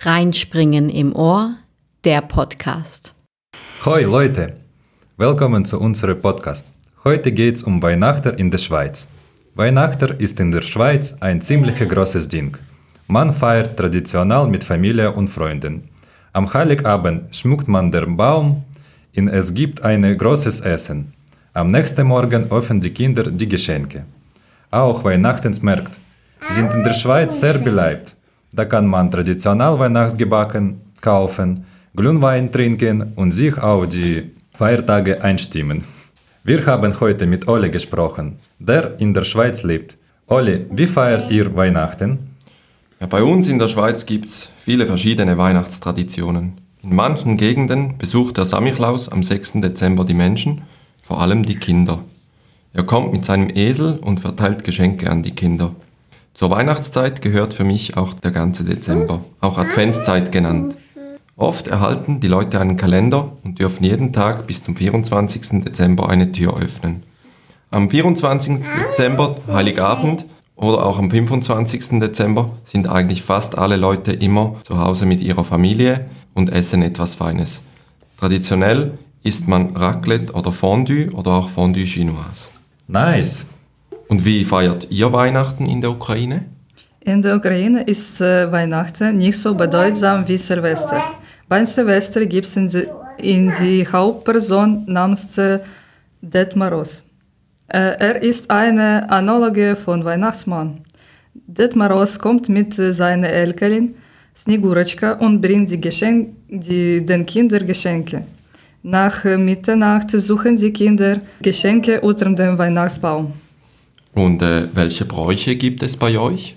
Reinspringen im Ohr, der Podcast. Hoi Leute, willkommen zu unserem Podcast. Heute geht es um Weihnachten in der Schweiz. Weihnachten ist in der Schweiz ein ziemlich großes Ding. Man feiert traditionell mit Familie und Freunden. Am Heiligabend schmückt man den Baum und es gibt ein großes Essen. Am nächsten Morgen öffnen die Kinder die Geschenke. Auch Weihnachtsmärkte sind in der Schweiz sehr beliebt. Da kann man traditionell Weihnachtsgebacken kaufen, Glühwein trinken und sich auf die Feiertage einstimmen. Wir haben heute mit Olli gesprochen, der in der Schweiz lebt. Olli, wie feiert ihr Weihnachten? Ja, bei uns in der Schweiz gibt es viele verschiedene Weihnachtstraditionen. In manchen Gegenden besucht der Samichlaus am 6. Dezember die Menschen, vor allem die Kinder. Er kommt mit seinem Esel und verteilt Geschenke an die Kinder. Zur Weihnachtszeit gehört für mich auch der ganze Dezember, auch Adventszeit genannt. Oft erhalten die Leute einen Kalender und dürfen jeden Tag bis zum 24. Dezember eine Tür öffnen. Am 24. Dezember, Heiligabend oder auch am 25. Dezember sind eigentlich fast alle Leute immer zu Hause mit ihrer Familie und essen etwas Feines. Traditionell isst man Raclette oder Fondue oder auch Fondue Chinoise. Nice! Und wie feiert ihr Weihnachten in der Ukraine? In der Ukraine ist äh, Weihnachten nicht so bedeutsam wie Silvester. Bei Silvester gibt es in, die, in die Hauptperson namens äh, Detmaros. Äh, er ist eine Analoge von Weihnachtsmann. Detmaros kommt mit seiner Enkelin Snegurechka und bringt die Geschenk die, den Kindern Geschenke. Nach Mitternacht suchen die Kinder Geschenke unter dem Weihnachtsbaum. Und äh, welche Bräuche gibt es bei euch?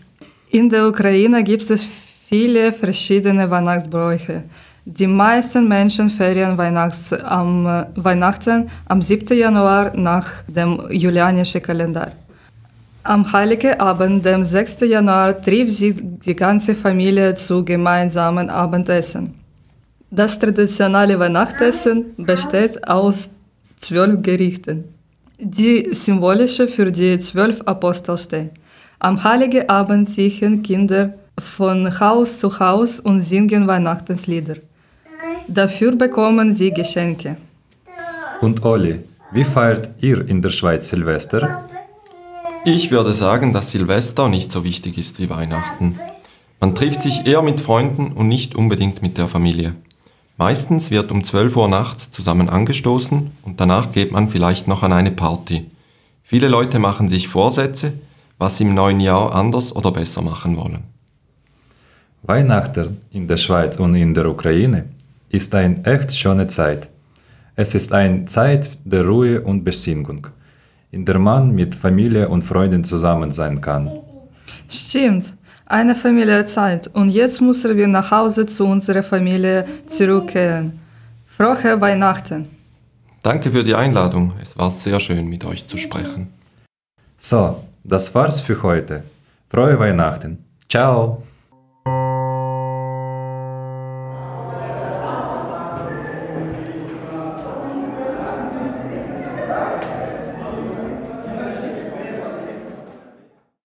In der Ukraine gibt es viele verschiedene Weihnachtsbräuche. Die meisten Menschen feiern Weihnachts am, äh, Weihnachten am 7. Januar nach dem julianischen Kalender. Am Heiligen Abend, dem 6. Januar, trifft sich die ganze Familie zu gemeinsamen Abendessen. Das traditionelle Weihnachtsessen besteht aus zwölf Gerichten die symbolisch für die zwölf Apostel stehen. Am Heiligen Abend ziehen Kinder von Haus zu Haus und singen Weihnachtslieder. Dafür bekommen sie Geschenke. Und Olli, wie feiert ihr in der Schweiz Silvester? Ich würde sagen, dass Silvester nicht so wichtig ist wie Weihnachten. Man trifft sich eher mit Freunden und nicht unbedingt mit der Familie. Meistens wird um 12 Uhr nachts zusammen angestoßen und danach geht man vielleicht noch an eine Party. Viele Leute machen sich Vorsätze, was sie im neuen Jahr anders oder besser machen wollen. Weihnachten in der Schweiz und in der Ukraine ist eine echt schöne Zeit. Es ist eine Zeit der Ruhe und Besinnung, in der man mit Familie und Freunden zusammen sein kann. Stimmt, eine Familienzeit und jetzt müssen wir nach Hause zu unserer Familie zurückkehren. Frohe Weihnachten! Danke für die Einladung. Es war sehr schön, mit euch zu sprechen. So, das war's für heute. Frohe Weihnachten. Ciao!